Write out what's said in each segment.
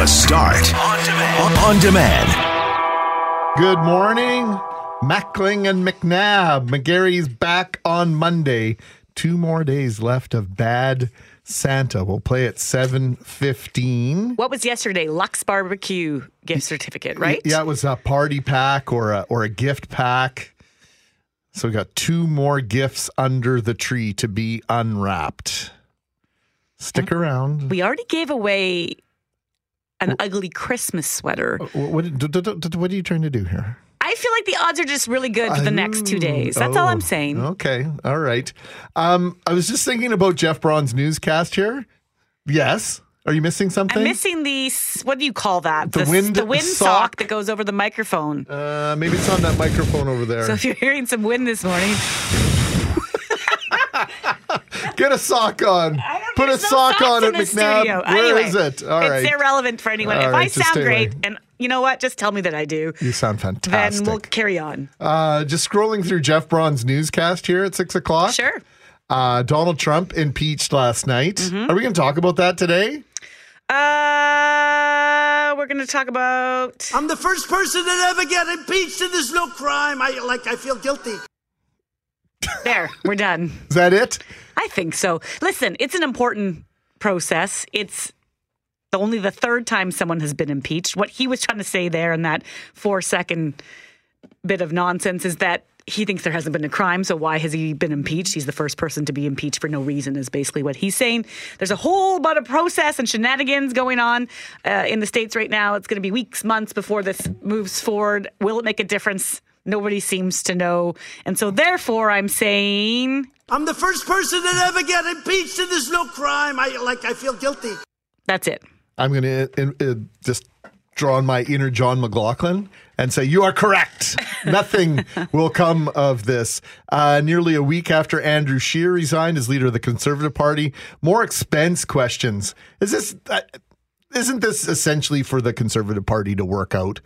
The Start on demand. On demand. Good morning, Mackling and McNabb. McGarry's back on Monday. Two more days left of Bad Santa. We'll play at seven fifteen. What was yesterday? Lux Barbecue gift certificate, right? Yeah, it was a party pack or a or a gift pack. So we got two more gifts under the tree to be unwrapped. Stick mm. around. We already gave away an ugly Christmas sweater. What, what, d- what are you trying to do here? I feel like the odds are just really good for the next two days. That's all Oh, I'm saying. Okay, all right. Um, I was just thinking about Jeff Braun's newscast here. Yes. Are you missing something? I'm missing the what do you call that? The s- wind the wind sock. sock that goes over the microphone. uh, maybe it's on that microphone over there. So if you're hearing some wind this morning, Get a sock on. Put a there's no sock on in it, the McNabb. studio. Where Anyway, is it? All it's irrelevant for anyone. All if right, I sound stay away. great, and you know what, just tell me that I do. You sound fantastic. Then fantastic. we'll carry on. uh, just scrolling through Jeff Braun's newscast here at six o'clock. Sure. Uh, Donald Trump impeached last night. Mm-hmm. Are we going to talk about that today? Uh, we're going to talk about. I'm the first person to ever get impeached, and there's no crime. I like. I feel guilty. There, we're done. Is that it? I think so. Listen, it's an important process. It's the- only the third time someone has been impeached. What he was trying to say there in that four second bit of nonsense is that he thinks there hasn't been a crime, so why has he been impeached? He's the first person to be impeached for no reason, is basically what he's saying. There's a whole lot of process and shenanigans going on uh, in the States right now. It's going to be weeks, months before this moves forward. Will it make a difference? Nobody seems to know. And so, therefore, I'm saying I'm the first person to ever get impeached, and there's no crime. I like. I feel guilty. that's it. I'm going to uh, just draw on my inner John McLaughlin and say, You are correct. Nothing will come of this. Uh, nearly a week after Andrew Scheer resigned as leader of the Conservative Party, more expense questions. Is this. Uh, isn't this essentially for the Conservative Party to work out?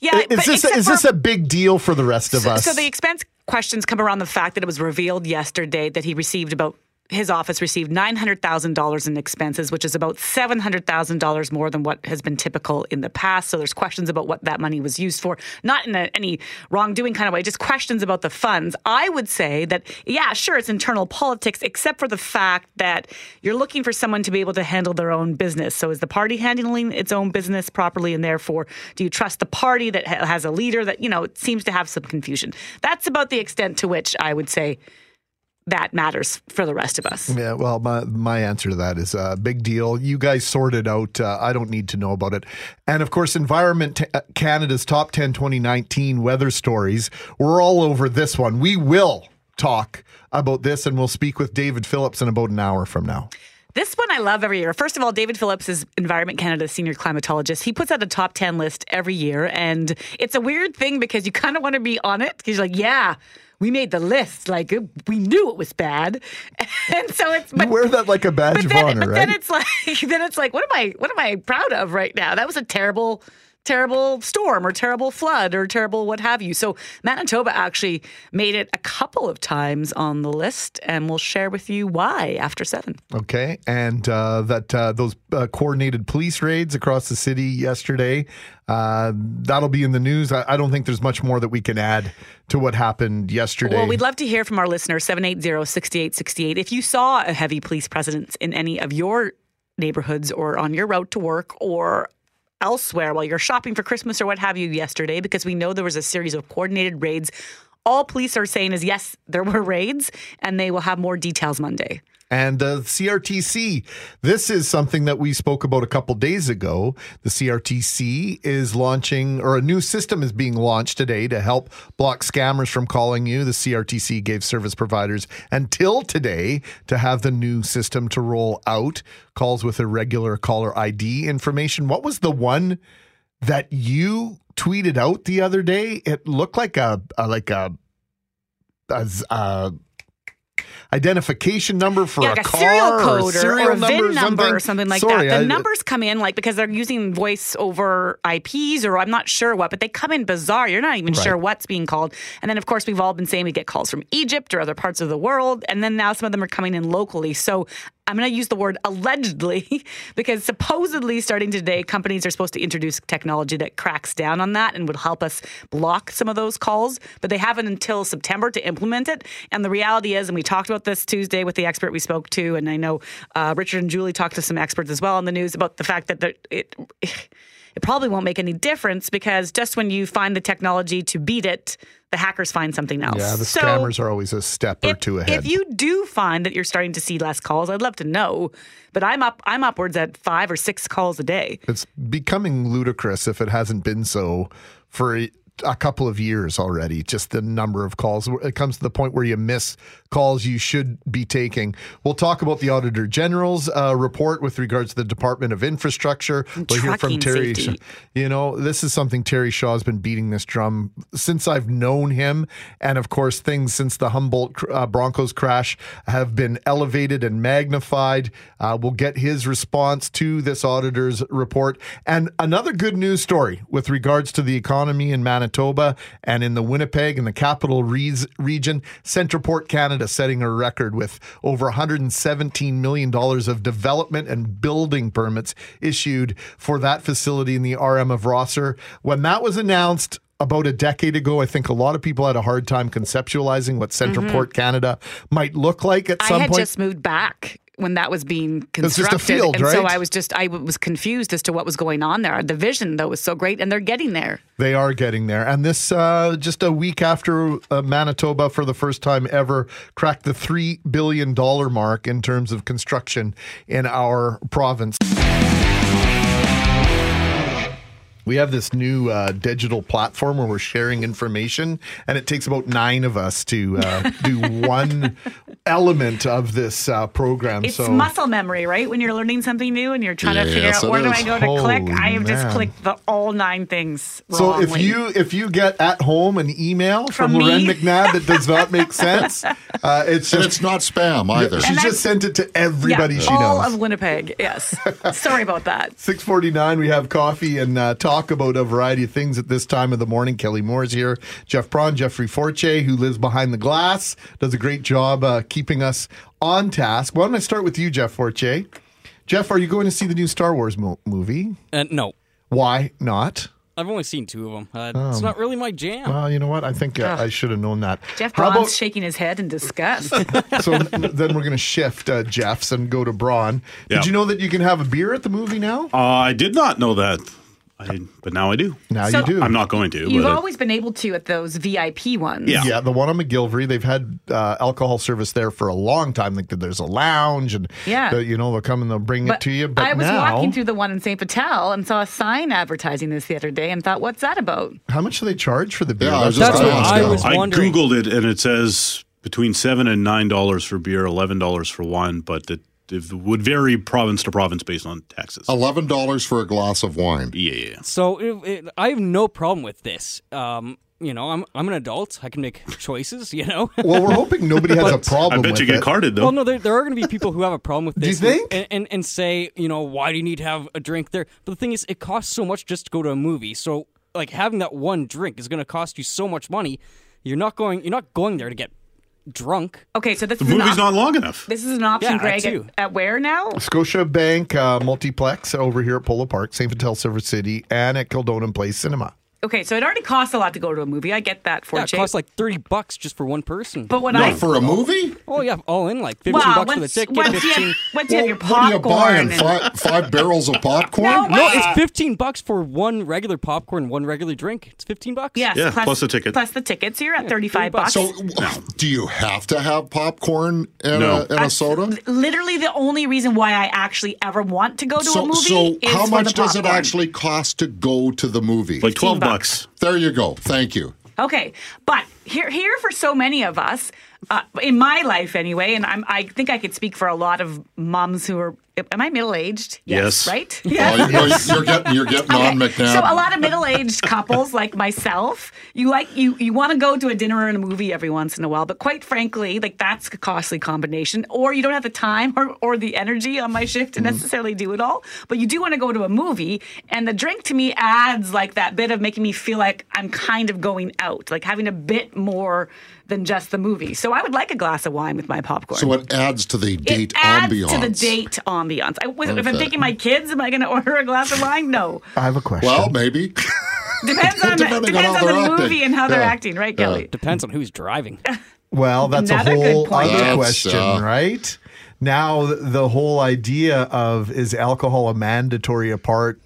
Yeah, is but this is for- this a big deal for the rest of so, us? so the expense questions come around the fact that it was revealed yesterday that he received about his office received nine hundred thousand dollars in expenses, which is about seven hundred thousand dollars more than what has been typical in the past. So there's questions about what that money was used for, not in a, any wrongdoing kind of way, just questions about the funds. I would say that yeah, sure, it's internal politics, except for the fact that you're looking for someone to be able to handle their own business. So is the party handling its own business properly, and therefore, do you trust the party that has a leader that you know seems to have some confusion? That's about the extent to which I would say that matters for the rest of us. Yeah, well, my my answer to that is a uh, big deal. You guys sorted out. Uh, I don't need to know about it. And of course, Environment T- uh, Canada's top 10 2019 weather stories. We're all over this one. We will talk about this, and we'll speak with David Phillips in about an hour from now. This one I love every year. First of all, David Phillips is Environment Canada's senior climatologist. He puts out a top 10 list every year. And it's a weird thing because you kind of want to be on it because you're like, yeah, we made the list. Like, we knew it was bad. And so it's. You wear that like a badge but of then, honor, but right? then it's like, then it's like, what am I, what am I proud of right now? That was a terrible, terrible storm or terrible flood or terrible what have you. So Manitoba actually made it a couple of times on the list, and we'll share with you why after seven. Okay, and uh, that uh, those uh, coordinated police raids across the city yesterday, uh, that'll be in the news. I, I don't think there's much more that we can add to what happened yesterday. Well, we'd love to hear from our listeners, 780-6868. If you saw a heavy police presence in any of your neighborhoods or on your route to work or elsewhere while you're shopping for Christmas or what have you yesterday, because we know there was a series of coordinated raids. All police are saying is yes, there were raids, and they will have more details Monday. And uh, CRTC, this is something that we spoke about a couple days ago. The CRTC is launching, or a new system is being launched today to help block scammers from calling you. The CRTC gave service providers until today to have the new system to roll out. Calls with irregular caller ID information. What was the one that you tweeted out the other day? It looked like a, a like a, a, a identification number for yeah, a like a car serial code a or, serial or a number VIN number or something like Sorry, that. The I- numbers come in like because they're using voice over IPs or I'm not sure what, but they come in bizarre. You're not even sure what's being called. And then of course we've all been saying we get calls from Egypt or other parts of the world, and then now some of them are coming in locally. So I'm going to use the word allegedly because supposedly starting today, companies are supposed to introduce technology that cracks down on that and would help us block some of those calls, but they haven't until September to implement it. And the reality is, and we talked about this Tuesday with the expert we spoke to, and I know uh, Richard and Julie talked to some experts as well on the news about the fact that it. It probably won't make any difference because just when you find the technology to beat it, the hackers find something else. Yeah, the So- scammers are always a step or if, two ahead. If you do find that you're starting to see less calls, I'd love to know. But I'm up. I'm upwards at five or six calls a day. it's becoming ludicrous if it hasn't been so for a couple of years already. Just the number of calls. It comes to the point where you miss calls you should be taking. We'll talk about the Auditor General's uh, report with regards to the Department of Infrastructure. We'll hear from trucking Terry. safety. You know, this is something Terry Shaw's been beating this drum since I've known him. And of course, things since the Humboldt uh, Broncos crash have been elevated and magnified. Uh, we'll get his response to this auditor's report. And another good news story with regards to the economy in Manitoba and in the Winnipeg and the capital Rees- region. Centreport Canada setting a record with over $117 million of development and building permits issued for that facility in the RM of Rosser. When that was announced, about a decade ago, I think a lot of people had a hard time conceptualizing what Centreport Canada might look like at Mm-hmm. I some had point. just moved back when that was being It's just a constructed, field, and so? I was just I was confused as to what was going on there. The vision though was so great, and they're getting there. They are getting there. And this, uh, just a week after uh, Manitoba, for the first time ever, cracked the $3 billion mark in terms of construction in our province. We have this new uh, digital platform where we're sharing information, and it takes about nine of us to uh, do one element of this uh, program. It's so muscle memory, right? When you're learning something new and you're trying to figure Yes, out it where do. I go to click, Holy I have just man. clicked the all nine things. So if you if you get at home an email from, From me? Lauren McNabb that does not make sense, uh, it's And it's not spam either. She And just sent it to everybody yeah, she all knows. of Winnipeg, yes. Sorry about that. 649, we have coffee and uh, talk about a variety of things at this time of the morning. Kelly Moore's here. Jeff Braun, Jeffrey Forche, who lives behind the glass, does a great job uh, keeping us on task. Why don't I start with you, Jeff Forche? Jeff, are you going to see the new Star Wars mo- movie? Uh, no, Why not? I've only seen two of them. Uh, It's not really my jam. Well, you know what? I think uh, I should have known that. Jeff How Braun's about- shaking his head in disgust. so then we're going to shift uh, Jeff's and go to Braun. Yeah. Did you know that you can have a beer at the movie now? Uh, I did not know that, I, but now I do. Now So- you do. I'm not going to. You've but uh, always been able to at those VIP ones. Yeah. Yeah, the one on McGillivray, they've had uh, alcohol service there for a long time. Like there's a lounge, and Yeah. the- you know they'll come and they'll bring But it to you. But I was now, walking through the one in St. Vital and saw a sign advertising this the other day and thought, what's that about? how much do they charge for the beer? Yeah, I was just That's gonna what ask I you. was I wondering. googled it and it says between seven and nine dollars for beer, eleven dollars for wine, but that it would vary province to province based on taxes. Eleven dollars for a glass of wine. Yeah, yeah, yeah. So it, it, I have no problem with this. Um, you know, I'm I'm an adult. I can make choices. You know. well, we're hoping nobody has a problem. I bet with you get it. carded though. Well, no, there, there are going to be people who have a problem with this. Do you this. think? And, and and say, you know, why do you need to have a drink there? But the thing is, it costs so much just to go to a movie. So like having that one drink is going to cost you so much money. You're not going. You're not going there to get drunk. Okay, so this the is movie's op- not long enough. This is an option, Yeah, Greg, that too. at, at where now? Scotia Bank uh, Multiplex over here at Polo Park, St. Vital Silver City, and at Kildonan Place Cinema. Okay, so it already costs a lot to go to a movie. I get that for Yeah, it Jake. cost like thirty bucks just for one person. but when No, I for a movie? oh yeah, all in like fifteen well, bucks for the once, ticket. once, you 15. have, once you have your what are you buying? and- Five, five barrels of popcorn? No, No, uh, it's fifteen bucks for one regular popcorn, one regular drink. It's fifteen bucks. yes, Yeah, plus, plus the ticket. plus the tickets. You're at thirty-five bucks. bucks. So, do you have to have popcorn and, No. a, and a soda? Literally, the only reason why I actually ever want to go to a movie so is how for much the does it actually cost to go to the movie? like twelve 15 bucks. there you go. Thank you. Okay, but here, here for so many of us, uh, in my life anyway, and I'm, I think I could speak for a lot of moms who are. Am I middle aged? Yes. Right. Oh, you know, you're getting you're getting on McNabb. So a lot of middle-aged couples like myself, you like you you want to go to a dinner and a movie every once in a while, but quite frankly, like that's a costly combination. Or you don't have the time or, or the energy on my shift to Mm-hmm. necessarily do it all. But you do want to go to a movie, and the drink to me adds like that bit of making me feel like I'm kind of going out, like having a bit more than just the movie. So I would like a glass of wine with my popcorn. So it adds to the date it adds ambiance. to the date ambiance. I, was- If I'm Okay. taking my kids, am I going to order a glass of wine? No. I have a question. Well, maybe. Depends on, Depending on depends on, the acting. movie and how they're acting, right, Kelly? Depends on who's driving. Well, that's Another a good whole other That's, question, uh, right? Now, the whole idea of is alcohol a mandatory a part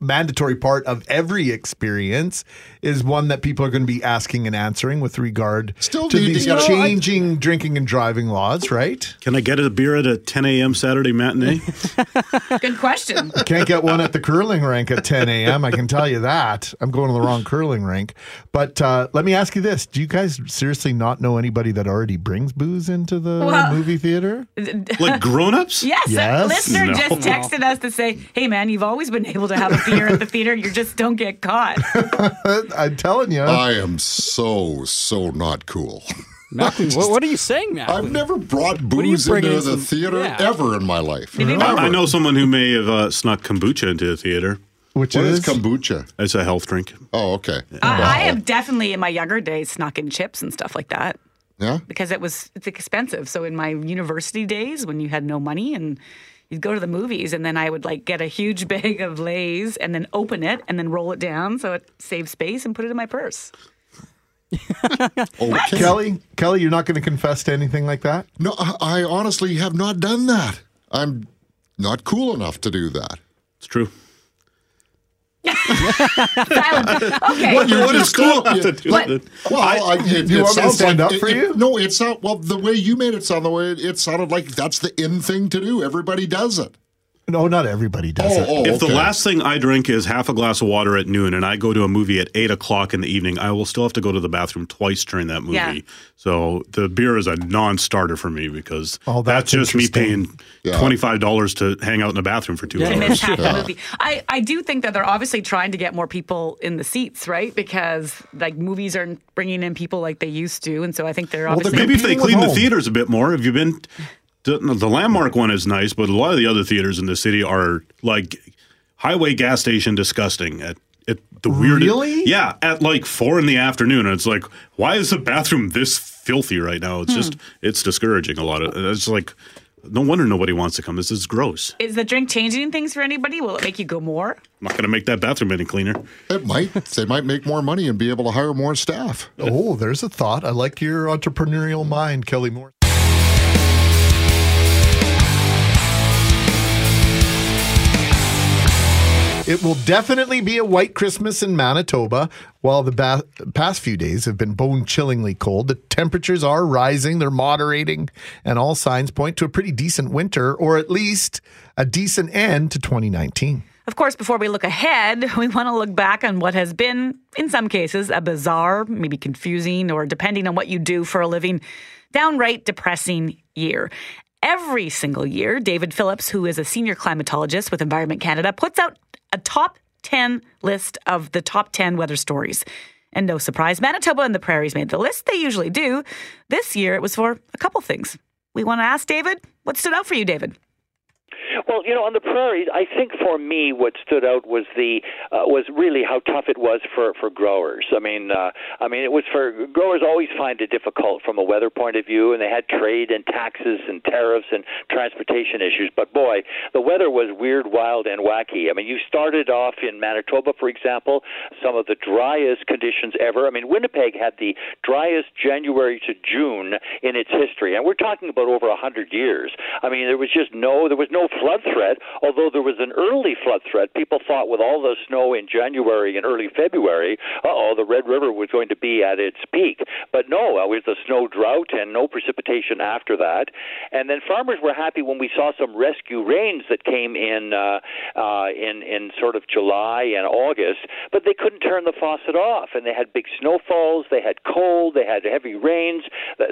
mandatory part of every experience is one that people are going to be asking and answering with regard Still to need to these get a- changing drinking and driving laws, right? Can I get a beer at a 10 a.m. Saturday matinee? Good question. Can't get one at the curling rink at 10 a.m. I can tell you that. I'm going to the wrong curling rink. But uh, let me ask you this: Do you guys seriously not know anybody that already brings booze into the Well- movie theater? like grown-ups? Yes, Yes? a listener No. just texted us to say, "Hey, man, you've always been able to have a beer at the theater. You just don't get caught." I'm telling you. I am so, so not cool. Mackling, what, what are you saying, Mackling? I've never brought booze into the some- theater yeah. ever in my life. Ever. I know someone who may have uh, snuck kombucha into the theater. which What is, is kombucha? It's a health drink. Oh, okay. I, I have definitely in my younger days snuck in chips and stuff like that Yeah. because it was it's expensive. So in my university days, when you had no money and you'd go to the movies, and then I would like get a huge bag of Lay's and then open it and then roll it down so it saved space and put it in my purse. Oh, okay. Kelly, Kelly, you're not going to confess to anything like that? No, I I honestly have not done that. I'm not cool enough to do that. It's true. Silent. Okay. What, you're What does just cool yeah. have to do What? with it? Well, I, it, you it want me to sounds stand like, up for it- you? it- no, it's not. Well, the way you made it sound, the way it, it sounded like that's the in thing to do. Everybody does it. No, not everybody does Oh, it. oh, If the last thing I drink is half a glass of water at noon and I go to a movie at 8 o'clock in the evening, I will still have to go to the bathroom twice during that movie. Yeah. So the beer is a non starter for me because Oh, that's that's, just me paying Yeah. $25 to hang out in the bathroom for two Yeah. hours. miss half the movie. I, I do think that they're obviously trying to get more people in the seats, right? Because like movies aren't bringing in people like they used to, and so I think they're they're obviously Maybe if they clean the theaters a bit more. Have you been? The, the landmark one is nice, but a lot of the other theaters in the city are like highway gas station disgusting. At, at the weird, Really? yeah, at like four in the afternoon, and it's like, why is the bathroom this filthy right now? It's hmm. just, it's discouraging. A lot of it's like, no wonder nobody wants to come. This is gross. Is the drink changing things for anybody? Will it make you go more? I'm not going to make that bathroom any cleaner. It might. they might make more money and be able to hire more staff. Oh, there's a thought. I like your entrepreneurial mind, Kelly Moore. It will definitely be a white Christmas in Manitoba. While the ba- past few days have been bone chillingly cold, the temperatures are rising, they're moderating, and all signs point to a pretty decent winter, or at least a decent end to 2019. Of course, before we look ahead, we want to look back on what has been, in some cases, a bizarre, maybe confusing, or depending on what you do for a living, downright depressing year. Every single year, David Phillips, who is a senior climatologist with Environment Canada, puts out a top 10 list of the top 10 weather stories. And no surprise, Manitoba and the prairies made the list. They usually do. This year, it was for a couple things. We want to ask David, what stood out for you, David? Well, you know, on the prairies, I think for me, what stood out was the uh, was really how tough it was for for growers. I mean, uh, I mean, it was for growers always find it difficult from a weather point of view, and they had trade and taxes and tariffs and transportation issues. But boy, the weather was weird, wild, and wacky. I mean, you started off in Manitoba, for example, some of the driest conditions ever. I mean, Winnipeg had the driest January to June in its history, and we're talking about over a hundred years. I mean, there was just no there was no flood threat, although there was an early flood threat. People thought with all the snow in January and early February, uh oh, the Red River was going to be at its peak. But no, it was a snow drought and no precipitation after that. And then farmers were happy when we saw some rescue rains that came in uh, uh, in in sort of July and August, but they couldn't turn the faucet off, and they had big snowfalls, they had cold, they had heavy rains.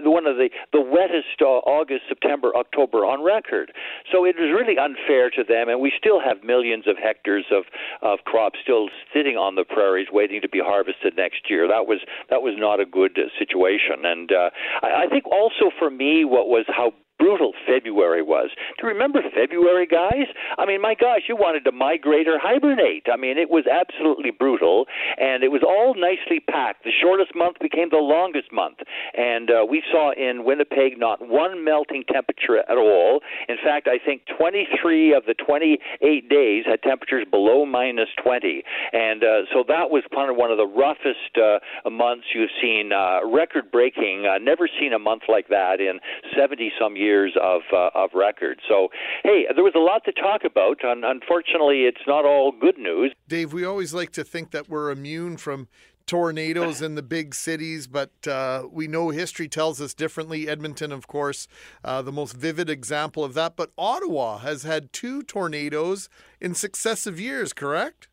One of the the wettest uh, August, September, October on record. So it was really unfair to them, and we still have millions of hectares of of crops still sitting on the prairies waiting to be harvested next year. That was that was not a good situation, and uh, I, I think also for me, what was how brutal February was. Do you remember February, guys? I mean, my gosh, you wanted to migrate or hibernate. I mean, it was absolutely brutal, and it was all nicely packed. The shortest month became the longest month, and uh, we saw in Winnipeg not one melting temperature at all. In fact, I think 23 of the 28 days had temperatures below minus 20, and uh, so that was kind of one of the roughest uh, months you've seen, uh, record-breaking. Uh, never seen a month like that in 70 some years of uh, of record. So, hey, there was a lot to talk about. and unfortunately, it's not all good news. Dave, we always like to think that we're immune from tornadoes in the big cities, but uh, we know history tells us differently. Edmonton, of course, uh, the most vivid example of that. But Ottawa has had two tornadoes in successive years, correct?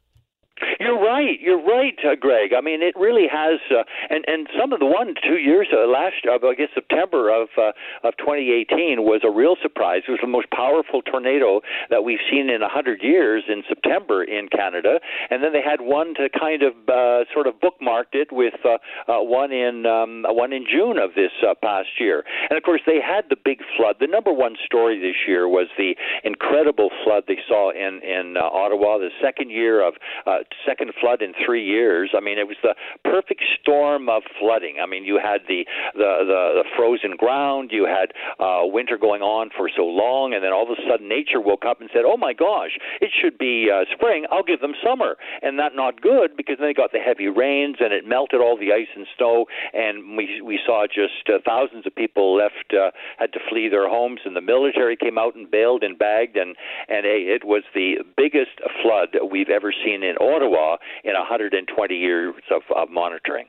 You're right. You're right, uh, Greg. I mean, it really has, uh, and and some of the one two years uh, last, uh, I guess September of uh, of 2018 was a real surprise. It was the most powerful tornado that we've seen in a hundred years in September in Canada, and then they had one to kind of uh, sort of bookmarked it with uh, uh, one in um, one in June of this uh, past year, and of course they had the big flood. The number one story this year was the incredible flood they saw in in uh, Ottawa, the second year of uh, second flood in three years. I mean, it was the perfect storm of flooding. I mean, you had the the the, the frozen ground, you had uh, winter going on for so long, and then all of a sudden nature woke up and said, "Oh my gosh, it should be uh, spring. I'll give them summer." And that not good because then they got the heavy rains and it melted all the ice and snow, and we we saw just uh, thousands of people left uh, had to flee their homes, and the military came out and bailed and bagged, and and hey, it was the biggest flood we've ever seen in Ottawa in 120 years of, of monitoring.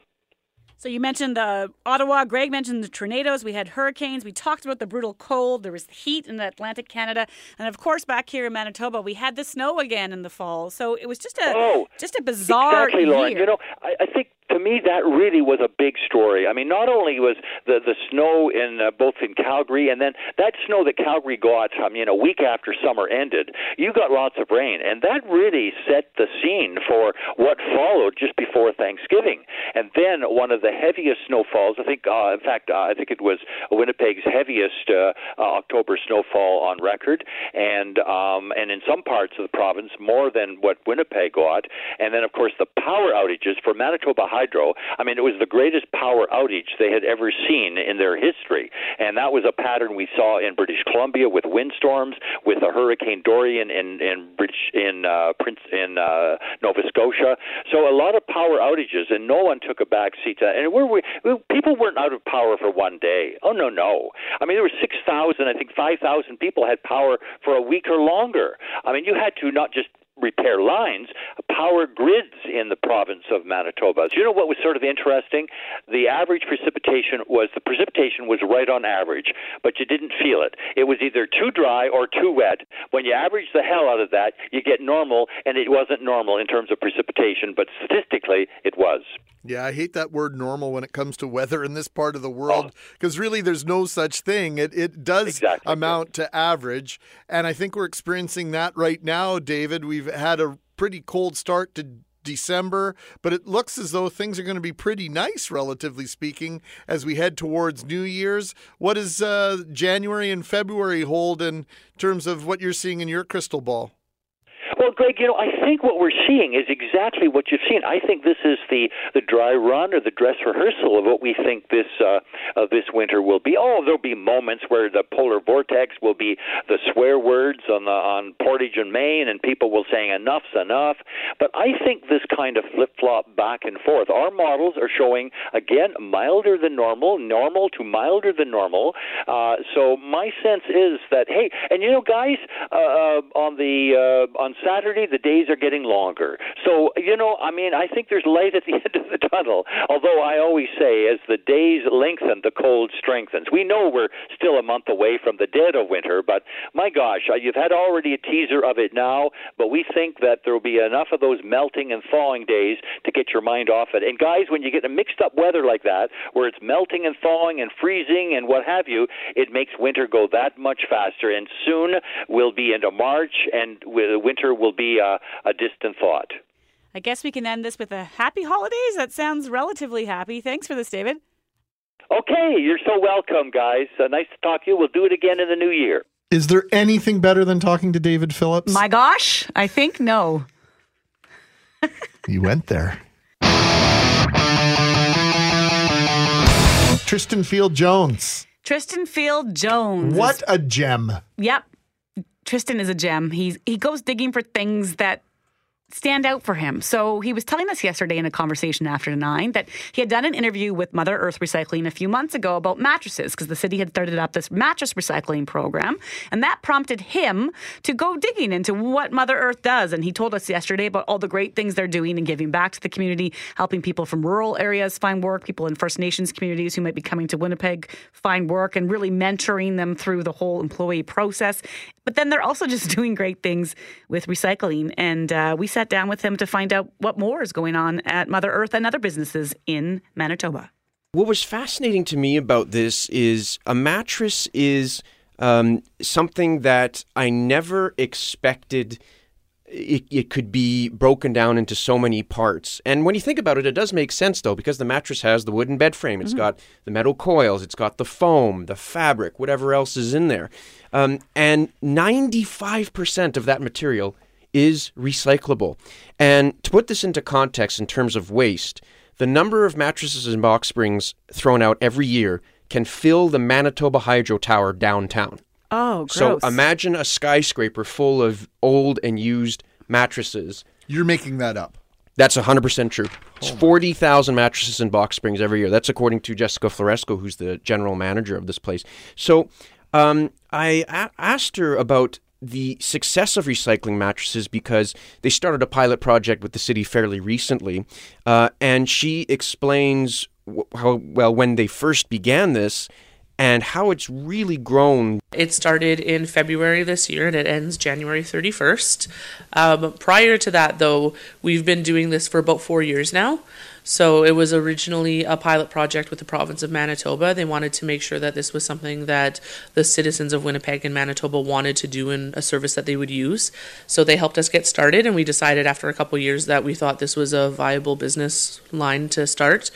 So you mentioned uh, Ottawa. Greg mentioned the tornadoes. We had hurricanes. We talked about the brutal cold. There was heat in Atlantic Canada, and of course, back here in Manitoba, we had the snow again in the fall. So it was just a oh, just a bizarre exactly, Lauren. year. You know, I, I think to me that really was a big story. I mean, not only was the the snow in uh, both in Calgary and then that snow that Calgary got, I mean, a week after summer ended, you got lots of rain, and that really set the scene for what followed just before Thanksgiving. And then one of the heaviest snowfalls, I think, uh, in fact, uh, I think it was Winnipeg's heaviest uh, uh, October snowfall on record, and um, and in some parts of the province more than what Winnipeg got. And then, of course, the power outages for Manitoba Hydro. I mean, it was the greatest power outage they had ever seen in their history, and that was a pattern we saw in British Columbia with windstorms, with a Hurricane Dorian in in British in uh, Prince in uh, Nova Scotia. So a lot of power outages, and no one took a back seat to that. And we're, we, people weren't out of power for one day. Oh no, no. I mean, there were six thousand, I think five thousand people had power for a week or longer. I mean, you had to not just repair lines, power grids in the province of Manitoba. Do you know what was sort of interesting? The average precipitation was the precipitation was right on average, but you didn't feel it. It was either too dry or too wet. When you average the hell out of that, you get normal, and it wasn't normal in terms of precipitation, but statistically it was. Yeah, I hate that word normal when it comes to weather in this part of the world because oh. really there's no such thing. It it does exactly. amount to average, and I think we're experiencing that right now, David. We've had a pretty cold start to December, but it looks as though things are going to be pretty nice, relatively speaking, as we head towards New Year's. What does uh, January and February hold in terms of what you're seeing in your crystal ball? Well, Greg, you know, I think what we're seeing is exactly what you've seen. I think this is the the dry run or the dress rehearsal of what we think this uh, of this winter will be. Oh, there'll be moments where the polar vortex will be the swear words on the on Portage and Main, and people will saying enough's enough. But I think this kind of flip flop back and forth. Our models are showing again milder than normal, normal to milder than normal. Uh, so my sense is that hey, and you know, guys, uh, uh on the uh, on Saturday Saturday, the days are getting longer. So, you know, I mean, I think there's light at the end of the tunnel. Although I always say, as the days lengthen, the cold strengthens. We know we're still a month away from the dead of winter, but my gosh, uh, you've had already a teaser of it now, but we think that there will be enough of those melting and thawing days to get your mind off it. And guys, when you get a mixed up weather like that, where it's melting and thawing and freezing and what have you, it makes winter go that much faster. And soon we'll be into March, and winter will be a, a distant thought. I guess we can end this with a happy holidays. That sounds relatively happy. Thanks for this, David. Okay, you're so welcome, guys. Uh, nice to talk to you. We'll do it again in the new year. Is there anything better than talking to David Phillips? My gosh, I think no. you went there. Tristan Field Jones. Tristan Field Jones. What a gem. Yep. Tristan is a gem. He's he goes digging for things that stand out for him. So he was telling us yesterday in a conversation after nine that he had done an interview with Mother Earth Recycling a few months ago about mattresses because the city had started up this mattress recycling program. And that prompted him to go digging into what Mother Earth does. And he told us yesterday about all the great things they're doing and giving back to the community, helping people from rural areas find work, people in First Nations communities who might be coming to Winnipeg find work, and really mentoring them through the whole employee process. But then they're also just doing great things with recycling. And uh, we sat down with him to find out what more is going on at Mother Earth and other businesses in Manitoba. What was fascinating to me about this is a mattress is um, something that I never expected. It, it could be broken down into so many parts. And when you think about it, it does make sense though, because the mattress has the wooden bed frame. It's got the metal coils, it's got the foam, the fabric, whatever else is in there. Um, and 95% of that material is recyclable. And to put this into context in terms of waste, the number of mattresses and box springs thrown out every year can fill the Manitoba Hydro Tower downtown. Oh, So imagine a skyscraper full of old and used mattresses. You're making that up. That's 100% true. It's 40,000 mattresses and box springs every year. That's according to Jessica Floresco, who's the general manager of this place. So um, I a- asked her about the success of recycling mattresses because they started a pilot project with the city fairly recently. Uh, and she explains how, well, when they first began this and how it's really grown It started in February this year and it ends January 31st. Um, prior to that, though, we've been doing this for about four years now. So it was originally a pilot project with the province of Manitoba. They wanted to make sure that this was something that the citizens of Winnipeg and Manitoba wanted to do and a service that they would use. So they helped us get started, and we decided after a couple years that we thought this was a viable business line to start.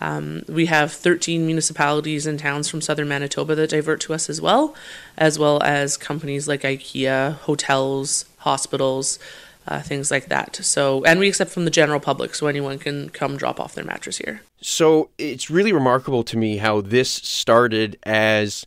Um, we have 13 municipalities and towns from southern Manitoba that divert to us as well, as well as companies like IKEA, hotels, hospitals, uh, things like that. So, and we accept from the general public, so anyone can come drop off their mattress here. So it's really remarkable to me how this started as,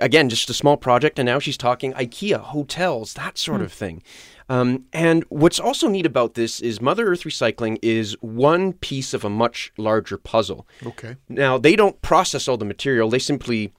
again, just a small project, and now she's talking IKEA, hotels, that sort of thing. Um, and what's also neat about this is Mother Earth Recycling is one piece of a much larger puzzle. Okay. Now, they don't process all the material, they simply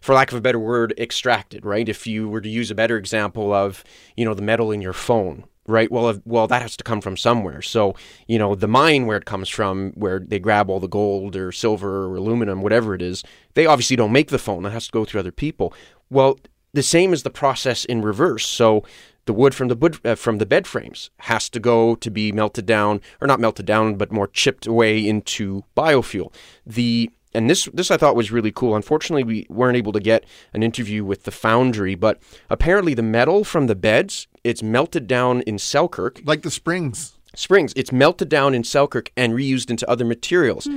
for lack of a better word, extract it, right? If you were to use a better example of, you know, the metal in your phone, right? Well, well, that has to come from somewhere. So, you know, the mine where it comes from, where they grab all the gold or silver or aluminum, whatever it is, they obviously don't make the phone. That has to go through other people. Well, the same is the process in reverse. So, the wood from the wood, uh, from the bed frames has to go to be melted down, or not melted down, but more chipped away into biofuel. The and this this I thought was really cool. Unfortunately, we weren't able to get an interview with the foundry, but apparently the metal from the beds it's melted down in Selkirk Like the springs. springs. It's melted down in Selkirk and reused into other materials.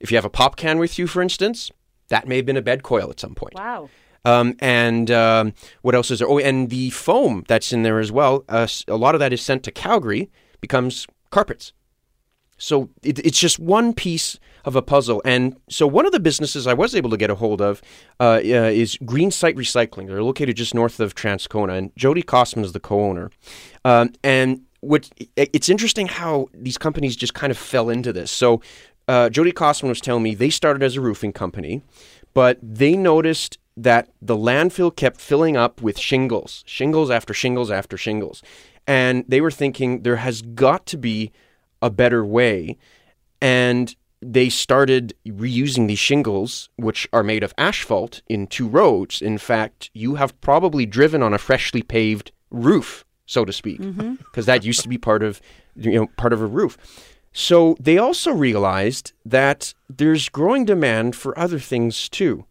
If you have a pop can with you, for instance, that may have been a bed coil at some point. Wow. Um, and um, what else is there? Oh, and the foam that's in there as well. Uh, s- a lot of that is sent to Calgary, becomes carpets. So it, it's just one piece of a puzzle. And so one of the businesses I was able to get a hold of uh, uh, is Green Site Recycling. They're located just north of Transcona, and Jody Costman is the co-owner. Um, and what it's interesting how these companies just kind of fell into this. So uh, Jody Costman was telling me they started as a roofing company, but they noticed that the landfill kept filling up with shingles, shingles after shingles after shingles. And they were thinking there has got to be a better way. And they started reusing these shingles, which are made of asphalt, into roads. In fact, you have probably driven on a freshly paved roof, so to speak, mm-hmm. because that used to be part of you know part of a roof. So they also realized that there's growing demand for other things too.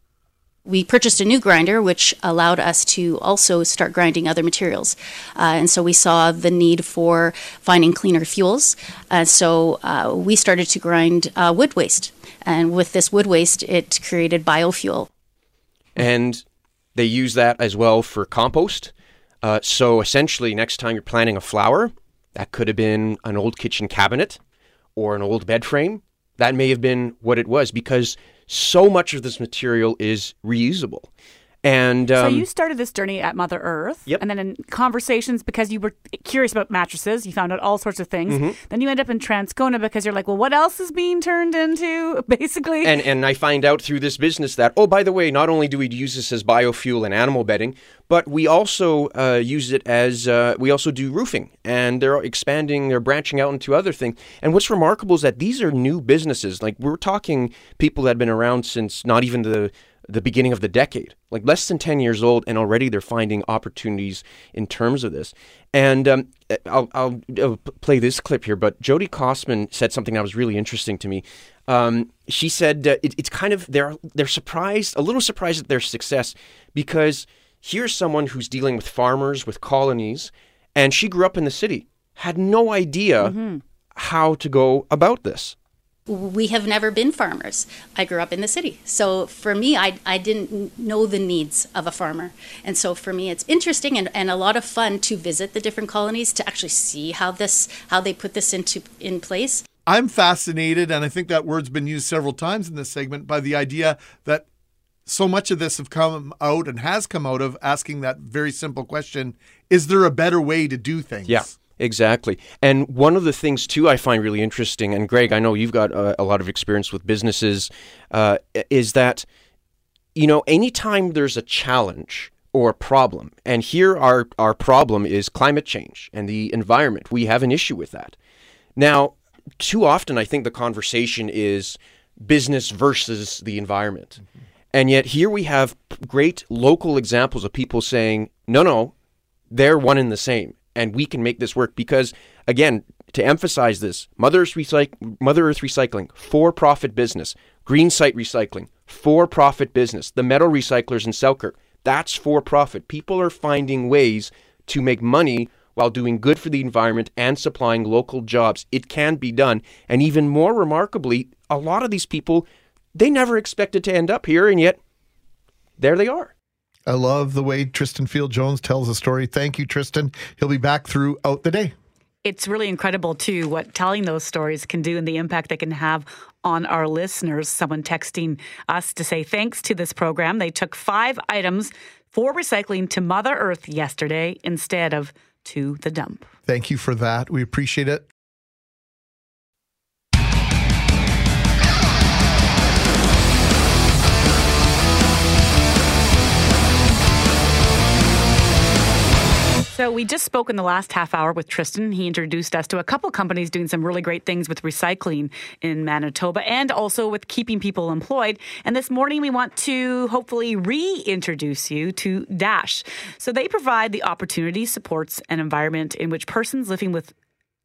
We purchased a new grinder, which allowed us to also start grinding other materials. Uh, and so we saw the need for finding cleaner fuels. Uh, so uh, we started to grind uh, wood waste. And with this wood waste, it created biofuel. and they use that as well for compost. Uh, so essentially, next time you're planting a flower, that could have been an old kitchen cabinet or an old bed frame. That may have been what it was because so much of this material is reusable. And um, so you started this journey at Mother Earth, Yep. and then in conversations because you were curious about mattresses, you found out all sorts of things. Mhm. Then you end up in Transcona because you're like, well, what else is being turned into? Basically, and and I find out through this business that oh, by the way, not only do we use this as biofuel and animal bedding, but we also uh, use it as uh, we also do roofing, and they're expanding, they're branching out into other things. And what's remarkable is that these are new businesses. Like we're talking people that have been around since not even the the beginning of the decade, like less than 10 years old, and already they're finding opportunities in terms of this. And um, I'll, I'll, I'll play this clip here, but Jody Kosman said something that was really interesting to me. Um, she said uh, it, it's kind of they're they're surprised, a little surprised at their success because here's someone who's dealing with farmers, with colonies, and she grew up in the city, had no idea how to go about this. We have never been farmers. I grew up in the city. So for me, I, I didn't know the needs of a farmer. And so for me, it's interesting and, and a lot of fun to visit the different colonies to actually see how this, how they put this into in place. I'm fascinated, and I think that word's been used several times in this segment by the idea that so much of this have come out and has come out of asking that very simple question: Is there a better way to do things? Yeah. Exactly. And one of the things, too, I find really interesting, and Greg, I know you've got a, a lot of experience with businesses, uh, is that, you know, anytime there's a challenge or a problem, and here our, our problem is climate change and the environment, we have an issue with that. Now, too often, I think the conversation is business versus the environment. And yet, here we have great local examples of people saying, no, no, they're one and the same, and we can make this work. Because, again, to emphasize this, Mother Earth, Recyc- Mother Earth Recycling, for profit business, Green Site Recycling, for profit business, the metal recyclers in Selkirk, that's for profit. People are finding ways to make money while doing good for the environment and supplying local jobs. It can be done. And even more remarkably, a lot of these people, they never expected to end up here, and yet there they are. I love the way Tristan Field Jones tells the story. Thank you, Tristan. He'll be back throughout the day. it's really incredible too what telling those stories can do and the impact they can have on our listeners. Someone texting us to say thanks to this program. They took five items for recycling to Mother Earth yesterday instead of to the dump. Thank you for that. We appreciate it. So we just spoke in the last half hour with Tristan. He introduced us to a couple companies doing some really great things with recycling in Manitoba and also with keeping people employed. And this morning we want to hopefully reintroduce you to DASCH. So they provide the opportunity, supports, and environment in which persons living with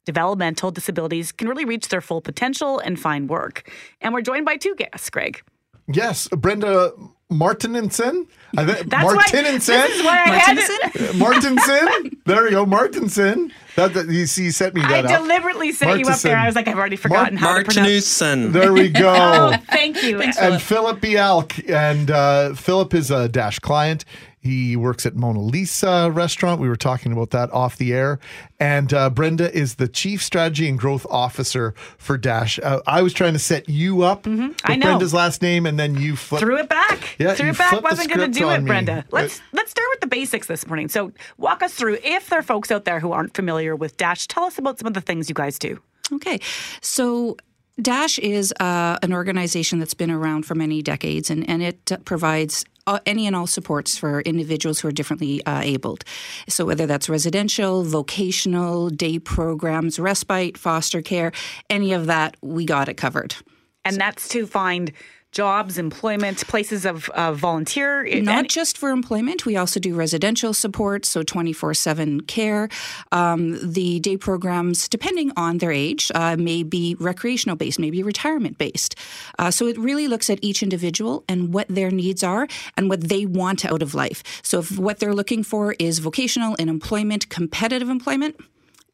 developmental disabilities can really reach their full potential and find work. And we're joined by two guests, Greg. Yes, Brenda Martinensen. I think That's why- Martinensen. this is why I had it. Martinson. There we go, Martinson. That, that you see, you set me I that up. deliberately set you up there. I was like, I've already forgotten how to pronounce. There we go. Oh, thank you. and Philip Bialk. And uh, Philip is a DASCH client. He works at Mona Lisa restaurant. We were talking about that off the air. And uh, Brenda is the chief strategy and growth officer for DASCH. Uh, I was trying to set you up Mm-hmm. I know. Brenda's last name, and then you flipped. Threw it back. Yeah, Threw it back. flipped Wasn't going to do it, me. Brenda. But- Let's let's start with the basics this morning. So walk us through. If there are folks out there who aren't familiar with DASCH, tell us about some of the things you guys do. Okay. So DASCH is uh, an organization that's been around for many decades, and, and it uh, provides uh, any and all supports for individuals who are differently uh, abled. So, whether that's residential, vocational, day programs, respite, foster care, any of that, we got it covered. And that's to find jobs, employment, places of uh, volunteer? Not just for employment, we also do residential support, so 24 7 care. Um, the day programs, depending on their age, uh, may be recreational based, maybe retirement based. Uh, so it really looks at each individual and what their needs are and what they want out of life. So if what they're looking for is vocational and employment, competitive employment,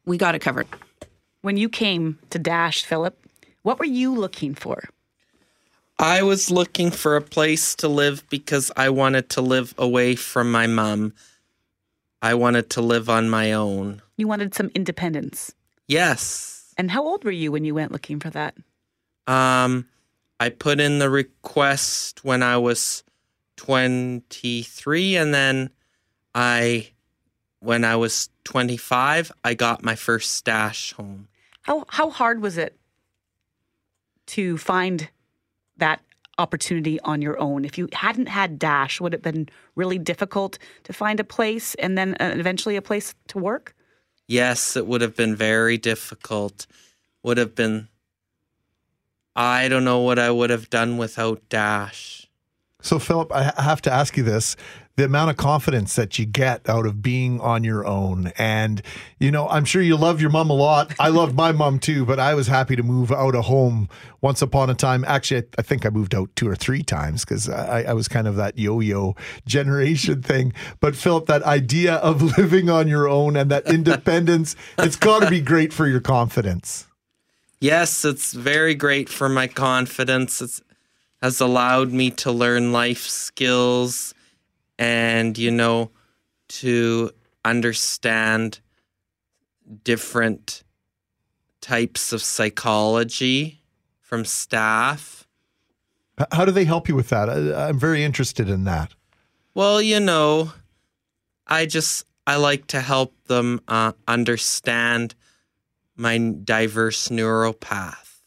we got it covered. When you came to DASCH, Philip, what were you looking for? I was looking for a place to live because I wanted to live away from my mom. I wanted to live on my own. You wanted some independence. Yes. And how old were you when you went looking for that? Um, I put in the request when I was 23, and then I, when I was 25, I got my first DASCH home. How how hard was it to find that opportunity on your own? If you hadn't had DASCH, would it have been really difficult to find a place and then uh, eventually a place to work? Yes, it would have been very difficult. Would have been. I don't know what I would have done without DASCH. So, Philip, I have to ask you this the amount of confidence that you get out of being on your own. And, you know, I'm sure you love your mom a lot. I loved my mom too, but I was happy to move out of home once upon a time. Actually, I think I moved out two or three times because I, I was kind of that yo yo generation thing. But, Philip, that idea of living on your own and that independence, it's got to be great for your confidence. Yes, it's very great for my confidence. It has allowed me to learn life skills and, you know, to understand different types of psychology from staff. How do they help you with that? I, I'm very interested in that. Well, you know, I just I like to help them uh, understand my diverse neuropath.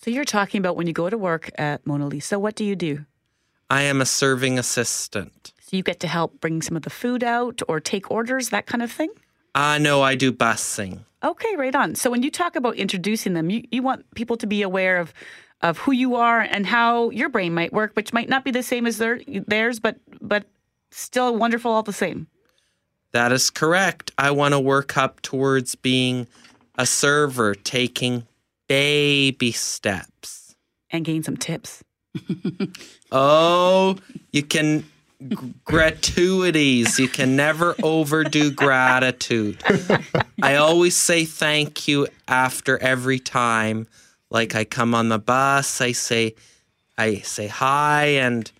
So you're talking about when you go to work at Mona Lisa, what do you do? I am a serving assistant. So you get to help bring some of the food out or take orders, that kind of thing? Uh no, I do busing. Okay, right on. So when you talk about introducing them, you, you want people to be aware of of who you are and how your brain might work, which might not be the same as their, theirs, but but still wonderful all the same. That is correct. I want to work up towards being a server, taking baby steps. And gain some tips. Oh, you can gratuities. You can never overdo gratitude. I always say thank you after every time. Like I come on the bus, I say I say hi and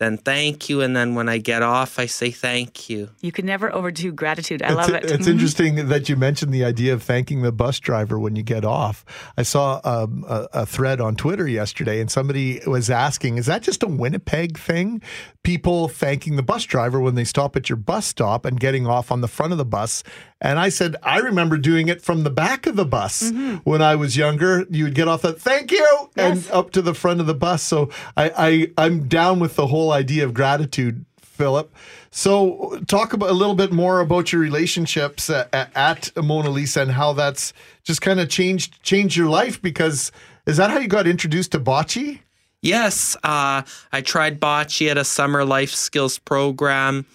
then thank you and then when I get off I say thank you. You can never overdo gratitude. I love it's, it. It's Mhm. interesting that you mentioned the idea of thanking the bus driver when you get off. I saw um, a, a thread on Twitter yesterday, and somebody was asking, "Is that just a Winnipeg thing? People thanking the bus driver when they stop at your bus stop and getting off on the front of the bus?" And I said, "I remember doing it from the back of the bus Mm-hmm. when I was younger. You would get off that thank you and up to the front of the bus." So I, I I'm down with the whole idea of gratitude Philip. So, talk about a little bit more about your relationships at, at Mona Lisa and how that's just kind of changed changed your life. Because is that how you got introduced to bocce? Yes, uh, I tried bocce at a summer life skills program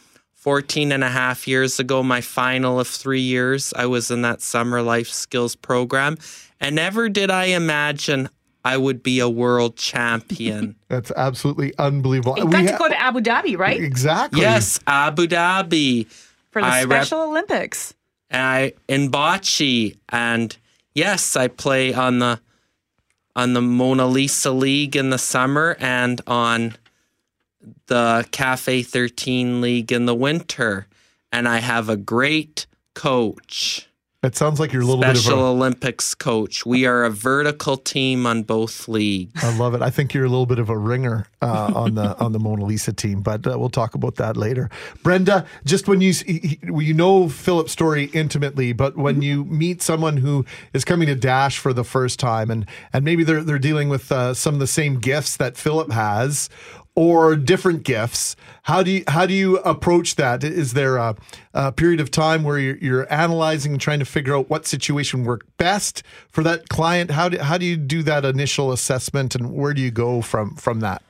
14 and a half years ago, my final of three years. I was in that summer life skills program, and never did I imagine I would be a world champion. That's absolutely unbelievable. You got to go to Abu Dhabi, right? Exactly. Yes, Abu Dhabi. For the I rep- Special Olympics. I in bocce, and yes, I play on the on the Mona Lisa League in the summer and on the Cafe 13 League in the winter. And I have a great coach. It sounds like you're a little bit of Special a. Olympics coach. We are a vertical team on both leagues. I love it. I think you're a little bit of a ringer uh, on the on the Mona Lisa team, but uh, we'll talk about that later. Brenda, just when you s- he- he- you know Philip's story intimately, but when you meet someone who is coming to DASCH for the first time, and and maybe they're they're dealing with uh, some of the same gifts that Philip has, or different gifts. How do you how do you approach that? Is there a, a period of time where you're, you're analyzing and trying to figure out what situation worked best for that client? How do how do you do that initial assessment, and where do you go from from that?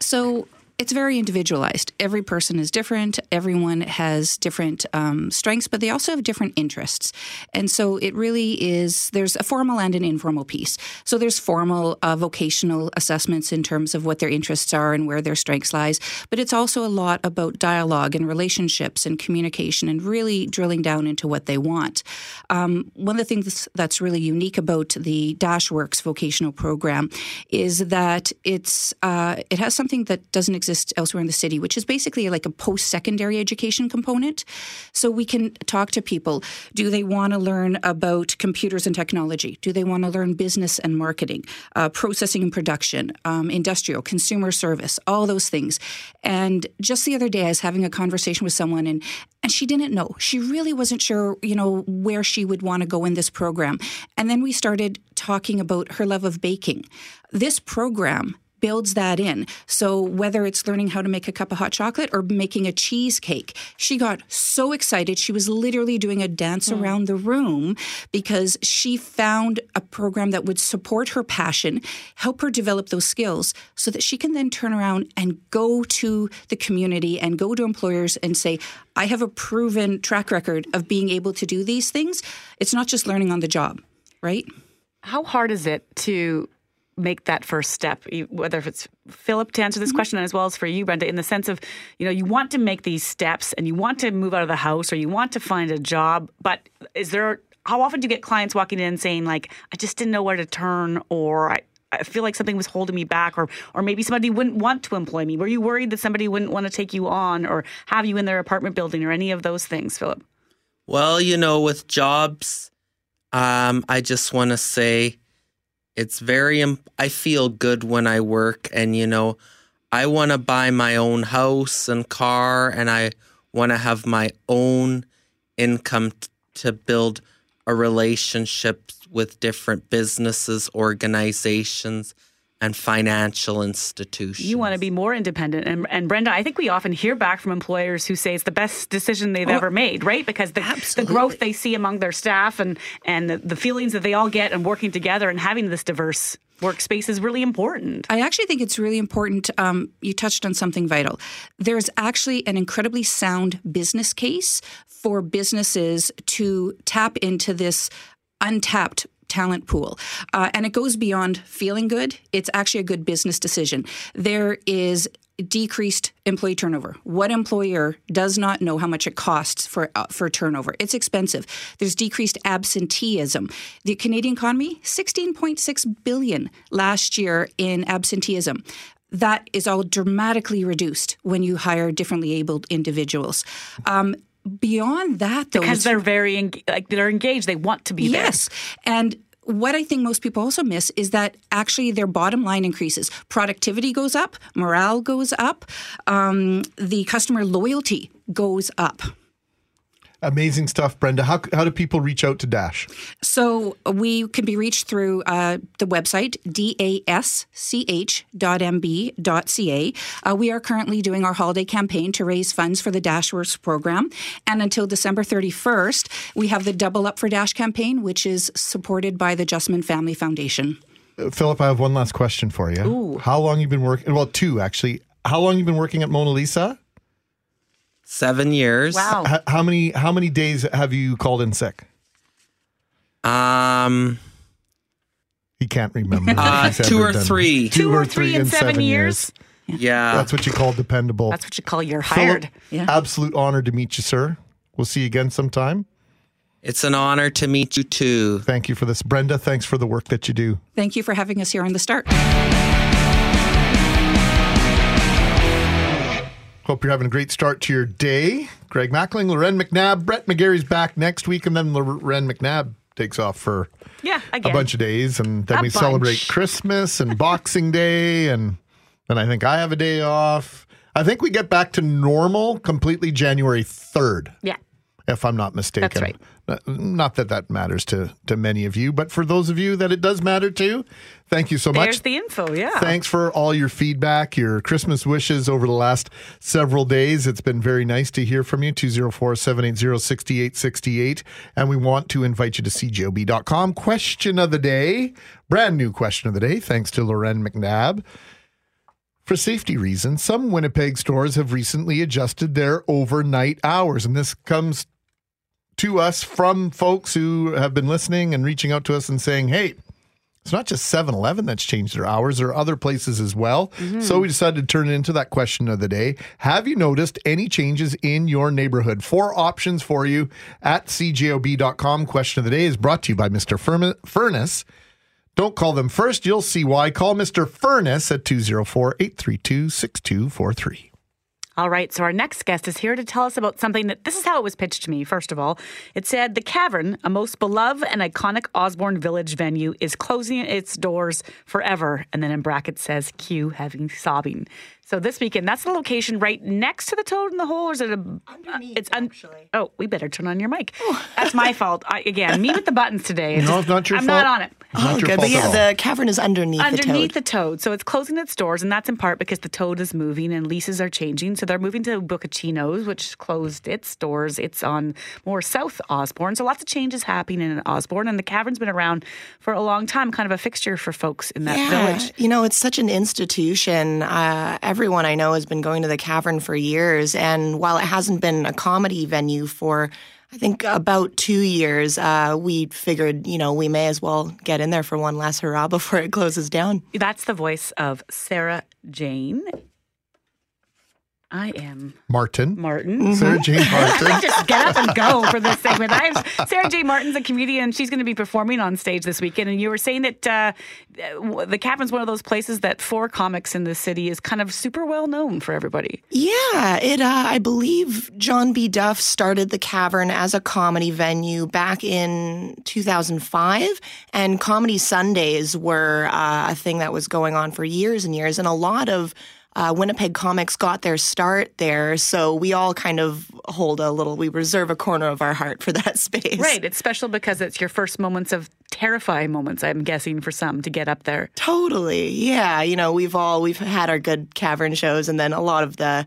So it's very individualized. Every person is different. Everyone has different um, strengths, but they also have different interests. And so it really is, there's a formal and an informal piece. So there's formal uh, vocational assessments in terms of what their interests are and where their strengths lies. But it's also a lot about dialogue and relationships and communication and really drilling down into what they want. Um, one of the things that's really unique about the Dashworks vocational program is that it's uh, it has something that doesn't exist elsewhere in the city, which is basically like a post secondary education component. So we can talk to people. Do they want to learn about computers and technology? Do they want to learn business and marketing, uh, processing and production, um, industrial, consumer service, all those things? And just the other day, I was having a conversation with someone, and and she didn't know. She really wasn't sure, you know, where she would want to go in this program. And then we started talking about her love of baking. This program builds that in. So whether it's learning how to make a cup of hot chocolate or making a cheesecake, she got so excited. She was literally doing a dance Hmm. around the room because she found a program that would support her passion, help her develop those skills so that she can then turn around and go to the community and go to employers and say, I have a proven track record of being able to do these things. It's not just learning on the job, right? How hard is it to make that first step, whether if it's Philip to answer this Mm-hmm. question as well as for you, Brenda, in the sense of, you know, you want to make these steps and you want to move out of the house or you want to find a job, but is there, how often do you get clients walking in saying, like, I just didn't know where to turn or I, I feel like something was holding me back, or or maybe somebody wouldn't want to employ me. Were you worried that somebody wouldn't want to take you on, or have you in their apartment building, or any of those things, Philip? Well, you know, with jobs, um, I just want to say it's very, I feel good when I work, and, you know, I want to buy my own house and car, and I want to have my own income t- to build a relationship with different businesses, organizations, and financial institutions. You want to be more independent. And, and Brenda, I think we often hear back from employers who say it's the best decision they've Oh, ever made, right? Because the, the growth they see among their staff and, and the, the feelings that they all get and working together and having this diverse workspace is really important. I actually think it's really important. Um, you touched on something vital. There's actually an incredibly sound business case for businesses to tap into this untapped talent pool. Uh, and it goes beyond feeling good. It's actually a good business decision. There is decreased employee turnover. What employer does not know how much it costs for uh, for turnover? It's expensive. There's decreased absenteeism. The Canadian economy, 16.6 billion last year in absenteeism. That is all dramatically reduced when you hire differently abled individuals. Um, beyond that, though, Because they're very like they're engaged, they want to be there. Yes. And what I think most people also miss is that actually their bottom line increases. Productivity goes up, morale goes up, um, the customer loyalty goes up. Amazing stuff, Brenda. How, how do people reach out to DASCH? So we can be reached through uh, the website, dasch.mb.ca. Uh, we are currently doing our holiday campaign to raise funds for the Dashworks program. And until December 31st, we have the Double Up for DASCH campaign, which is supported by the Justman Family Foundation. Uh, Philip, I have one last question for you. Ooh. How long you been working? Well, two actually. How long you been working at Mona Lisa? Seven years. H- how many how many days have you called in sick? Um, he can't remember. Uh, two or three. Two, or three in seven, years. Yeah. That's what you call dependable. That's what you call you're Philip, hired. Absolute honor to meet you, sir. We'll see you again sometime. It's an honor to meet you too. Thank you for this, Brenda. Thanks for the work that you do. Thank you for having us here on the start. Hope you're having a great start to your day. Greg Mackling, Lauren McNabb, Brett McGillivray's back next week, and then Lauren McNabb takes off for Yeah, a bunch of days, and then A we celebrate. Christmas and Boxing Day, and then I think I have a day off. I think we get back to normal completely January third. Yeah. if I'm not mistaken. That's right. Uh, Not that that matters to to many of you, but for those of you that it does matter to, thank you so There's much. the info. Yeah. Thanks for all your feedback, your Christmas wishes over the last several days. It's been very nice to hear from you. 204 780 6868. And we want to invite you to cjob.com. Question of the day, brand new question of the day, thanks to Lauren McNabb. For safety reasons, some Winnipeg stores have recently adjusted their overnight hours. And this comes to us from folks who have been listening and reaching out to us and saying, hey, it's not just 7 Eleven that's changed their hours, there are other places as well. Mm-hmm. So we decided to turn it into that question of the day. Have you noticed any changes in your neighborhood? Four options for you at cjob.com. Question of the day is brought to you by Mr. Furm- Furnace. Don't call them first, you'll see why. Call Mr. Furnace at 204 832 6243. All right, so our next guest is here to tell us about something that this is how it was pitched to me, first of all. It said The Cavern, a most beloved and iconic Osborne Village venue, is closing its doors forever. And then in brackets says Q having sobbing. So this weekend, that's the location right next to the Toad in the Hole, or is it a? Underneath, it's un- actually. Oh, we better turn on your mic. That's my fault. I, again, me with the buttons today. It's No, it's not your I'm fault. not on it. Not Oh, good. But yeah, the cavern is underneath, underneath the toad. the toad. So it's closing its doors, and that's in part because the toad is moving and leases are changing. So they're moving to Bocacino's, which closed its doors. It's on more South Osborne. So lots of changes happening in Osborne, and the cavern's been around for a long time, kind of a fixture for folks in that yeah, village. you know, it's such an institution. Uh, everyone I know has been going to the cavern for years, and while it hasn't been a comedy venue for, I think about two years, uh, we figured, you know, we may as well get in there for one last hurrah before it closes down. That's the voice of Sarah Jane. I am Martin. Martin. Sarah Jane Martin. just get up and go for this segment. I have Sarah J. Martin's a comedian. She's going to be performing on stage this weekend. And you were saying that uh, w- the Cavern's one of those places that for comics in the city is kind of super well known for everybody. Yeah, it. Uh, I believe John B. Duff started the Cavern as a comedy venue back in 2005, and Comedy Sundays were uh, a thing that was going on for years and years, and a lot of. Uh, Winnipeg comics got their start there, so we all kind of hold a little. We reserve a corner of our heart for that space. Right. It's special because it's your first moments of terrifying moments, I'm guessing, for some to get up there. Totally. Yeah. You know, we've all we've had our good cavern shows, and then a lot of the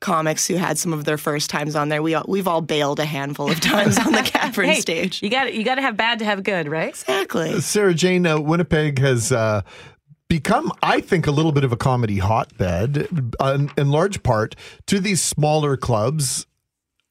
comics who had some of their first times on there. We all, we've all bailed a handful of times on the cavern hey, stage. You got you got to have bad to have good, right? Exactly. Sarah Jane, uh, Winnipeg has uh, become, I think, a little bit of a comedy hotbed, in, in large part to these smaller clubs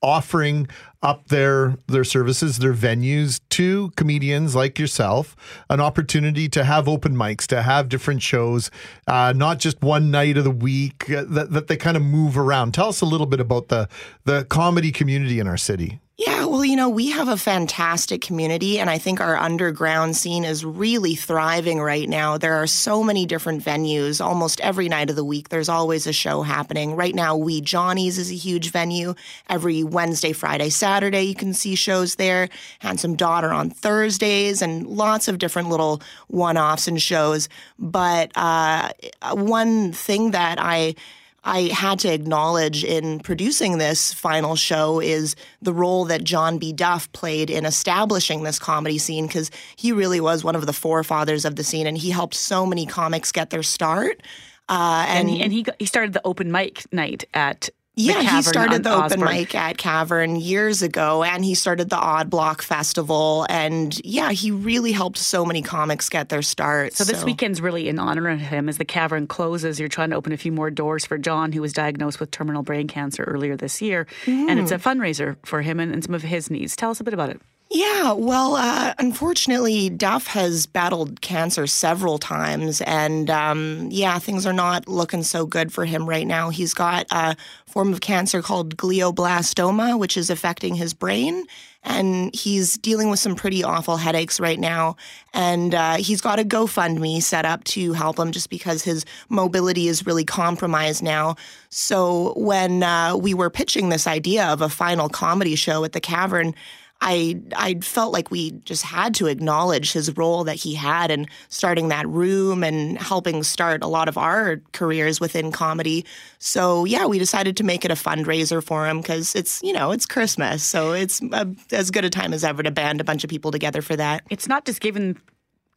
offering up their their services, their venues to comedians like yourself, an opportunity to have open mics, to have different shows, uh, not just one night of the week, uh, that, that they kind of move around. Tell us a little bit about the the comedy community in our city. Yeah, well, you know, we have a fantastic community, and I think our underground scene is really thriving right now. There are so many different venues almost every night of the week. There's always a show happening. Right now, Wee Johnny's is a huge venue. Every Wednesday, Friday, Saturday, you can see shows there. Handsome Daughter on Thursdays, and lots of different little one offs and shows. But uh, one thing that I I had to acknowledge in producing this final show is the role that John B. Duff played in establishing this comedy scene because he really was one of the forefathers of the scene and he helped so many comics get their start. Uh, And and he, and he he started the open mic night at yeah, he started the open mic at Cavern years ago, and he started the Odd Block Festival, and yeah, he really helped so many comics get their start. So this weekend's really in honor of him as the cavern closes. You're trying to open a few more doors for John, who was diagnosed with terminal brain cancer earlier this year, and it's a mm. fundraiser for him and, and some of his needs. Tell us a bit about it. Yeah, well, uh, unfortunately, Duff has battled cancer several times, and um, yeah, things are not looking so good for him right now. He's got a form of cancer called glioblastoma, which is affecting his brain, and he's dealing with some pretty awful headaches right now. And uh, he's got a GoFundMe set up to help him just because his mobility is really compromised now. So when uh, we were pitching this idea of a final comedy show at the Cavern, I I felt like we just had to acknowledge his role that he had in starting that room and helping start a lot of our careers within comedy. So yeah, we decided to make it a fundraiser for him because it's you know it's Christmas, so it's a, as good a time as ever to band a bunch of people together for that. It's not just giving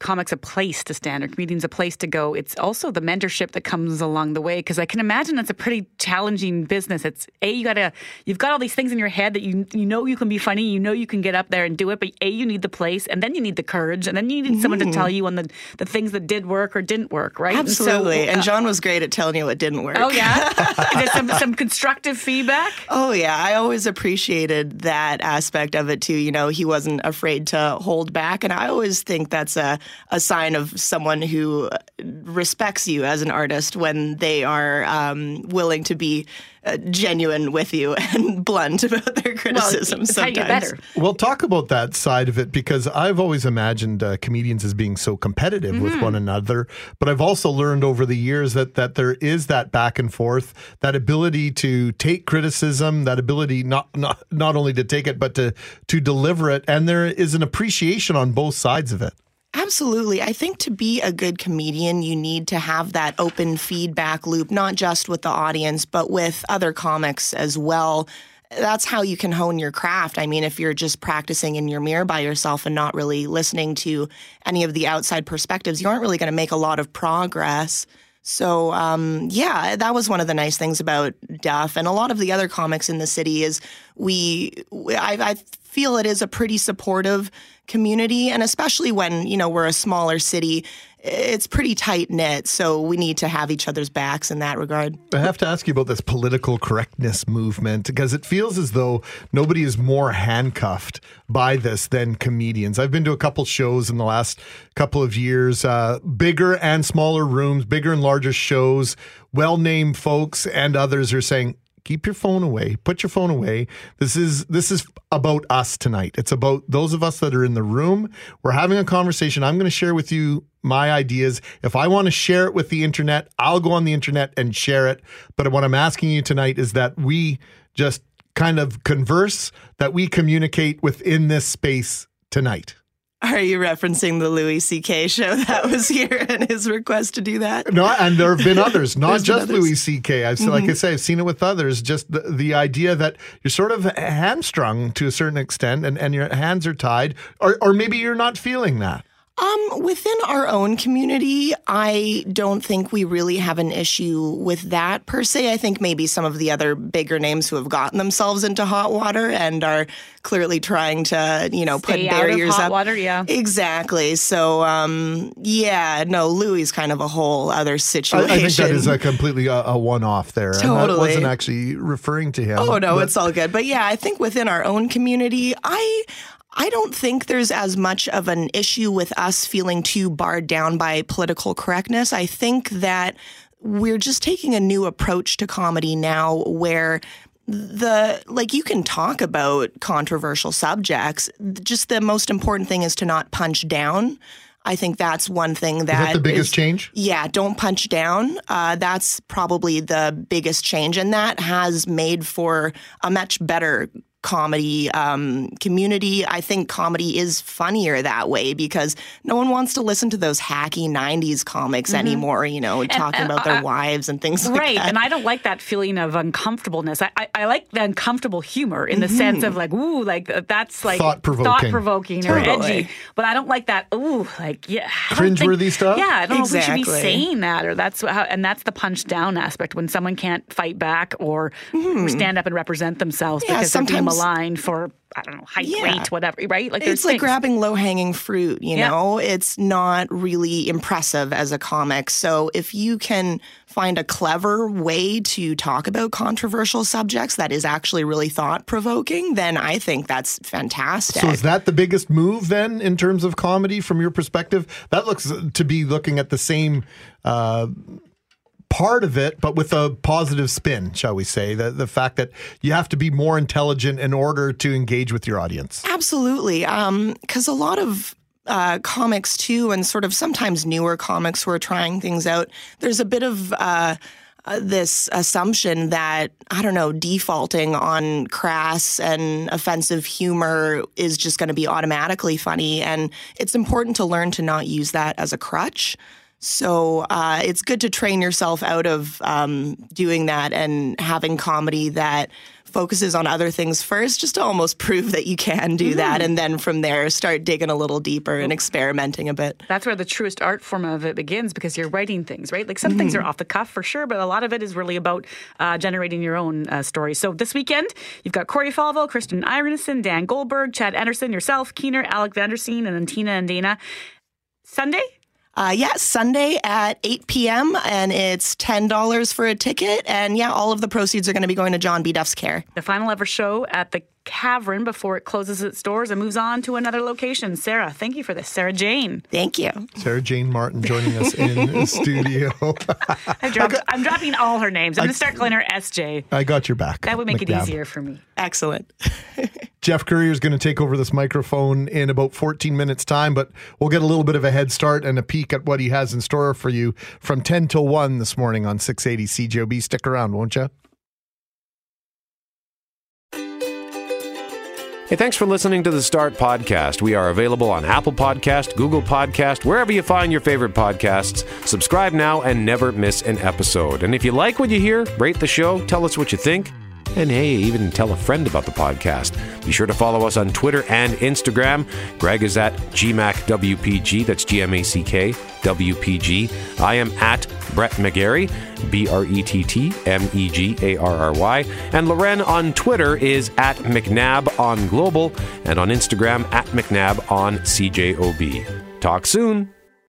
comics a place to stand or comedians a place to go. It's also the mentorship that comes along the way because i can imagine it's a pretty challenging business. It's a you gotta you've got all these things in your head that you you know you can be funny you know you can get up there and do it but a you need the place and then you need the courage and then you need someone to Mhm. tell you on the the things that did work or didn't work right? And so, Absolutely, and, uh, John was great at telling you what didn't work. oh yeah? Some, some constructive feedback? Oh yeah, I always appreciated that aspect of it too. You know, he wasn't afraid to hold back, and I always think that's a a sign of someone who respects you as an artist when they are um, willing to be uh, genuine with you and blunt about their criticism. it's how you get sometimes. better. Well, talk about that side of it because I've always imagined uh, comedians as being so competitive with Mm-hmm. Mhm. one another, but I've also learned over the years that that there is that back and forth, that ability to take criticism, that ability not not not only to take it but to to deliver it, and there is an appreciation on both sides of it. Absolutely. I think to be a good comedian, you need to have that open feedback loop, not just with the audience, but with other comics as well. That's how you can hone your craft. I mean, if you're just practicing in your mirror by yourself and not really listening to any of the outside perspectives, you aren't really going to make a lot of progress. So, um, yeah, that was one of the nice things about Duff and a lot of the other comics in the city is we, I, I feel it is a pretty supportive community. And especially when, you know, we're a smaller city, it's pretty tight knit. So we need to have each other's backs in that regard. I have to ask you about this political correctness movement because it feels as though nobody is more handcuffed by this than comedians. I've been to a couple shows in the last couple of years, uh, bigger and smaller rooms, bigger and larger shows, well named folks, and others are saying, keep your phone away. Put your phone away. This is this is about us tonight. It's about those of us that are in the room. We're having a conversation. I'm going to share with you my ideas. If i want to share it with the internet i'll go on the internet and share it. But what i'm asking you tonight is that we just kind of converse that we communicate within this space tonight Are you referencing the Louis C.K. show that was here and his request to do that? No, and there have been others, not just others. Louis C.K. I've like I Mhm. say, I've seen it with others. Just the, the idea that you're sort of hamstrung to a certain extent, and, and your hands are tied, or or maybe you're not feeling that. Um, within our own community, I don't think we really have an issue with that per se. I think maybe some of the other bigger names who have gotten themselves into hot water and are clearly trying to, you know, Stay put out of barriers hot up. water, yeah. Exactly. So, um, yeah, no, Louis is kind of a whole other situation. I think that is a completely uh, a, a one-off there. And I Totally. wasn't actually referring to him. Oh no, but- it's all good. But yeah, I think within our own community, I I don't think there's as much of an issue with us feeling too barred down by political correctness. I think that we're just taking a new approach to comedy now where the like you can talk about controversial subjects just the most important thing is to not punch down i think that's one thing that that the biggest is- change? yeah, don't punch down. Uh, that's probably the biggest change, and that has made for a much better comedy um, community. I think comedy is funnier that way because no one wants to listen to those hacky '90s comics Mhm. anymore. You know, talking and about their I- wives and things like that. right and i don't like that feeling of uncomfortableness i, I, I like the uncomfortable humor in the Mhm. sense of like ooh like uh, that's like Thought-provoking. thought-provoking or Totally. edgy but i don't like that ooh like yeah I don't think- Cringeworthy stuff? yeah i don't know if we should be saying that or that's how and that's the punch down aspect when someone can't fight back or Mhm. stand up and represent themselves Yeah, because they're sometimes- maligned for i don't know height Yeah. weight whatever right like there's it's like things. grabbing low hanging fruit, you Yeah. know? It's not really impressive as a comic. So if you can find a clever way to talk about controversial subjects that is actually really thought provoking, then I think that's fantastic. So is that the biggest move then in terms of comedy from your perspective? That looks to be looking at the same uh, part of it, but with a positive spin, shall we say? The the fact that you have to be more intelligent in order to engage with your audience. Absolutely. Because a lot of uh, comics, too, and sort of sometimes newer comics who are trying things out, there's a bit of. Uh, uh, this assumption that I don't know defaulting on crass and offensive humor is just going to be automatically funny, and it's important to learn to not use that as a crutch. So uh, it's good to train yourself out of um, doing that and having comedy that focuses on other things first, just to almost prove that you can do that, and then from there start digging a little deeper and experimenting a bit. That's where the truest art form of it begins because you're writing things, right? Like some things are off the cuff for sure, but a lot of it is really about uh, generating your own uh, story. So this weekend, you've got Corey Falvo, Kristen Ireneson, Dan Goldberg, Chad Anderson, yourself, Keener, Alec Vanderseen, and then Tina and Dana. Sunday? Uh, yeah, Sunday at 8 p.m. and it's $10 for a ticket. And yeah, all of the proceeds are going to be going to John B. Duff's care. The final ever show at the Cavern before it closes its doors and moves on to another location. Sarah, thank you for this. Sarah Jane. Thank you. Sarah Jane Martin joining us in the studio. I dropped, I'm dropping all her names. I'm going to start calling her SJ. I got your back. That would make it easier for me. Excellent. Jeff Courier is going to take over this microphone in about 14 minutes' time, but we'll get a little bit of a head start and a peek at what he has in store for you from 10 till 1 this morning on 680 CJOB. Stick around, won't you? Hey, thanks for listening to the Start Podcast. We are available on Apple Podcast, Google Podcast, wherever you find your favorite podcasts. Subscribe now and never miss an episode. And if you like what you hear, rate the show, tell us what you think. And hey, even tell a friend about the podcast. Be sure to follow us on Twitter and Instagram. Greg is at GMACKWPG, that's G M A C K WPG. I am at Brett McGillivray, B R E T T M E G A R R Y. And Lauren on Twitter is at McNab on Global and on Instagram at McNab on CJOB. Talk soon.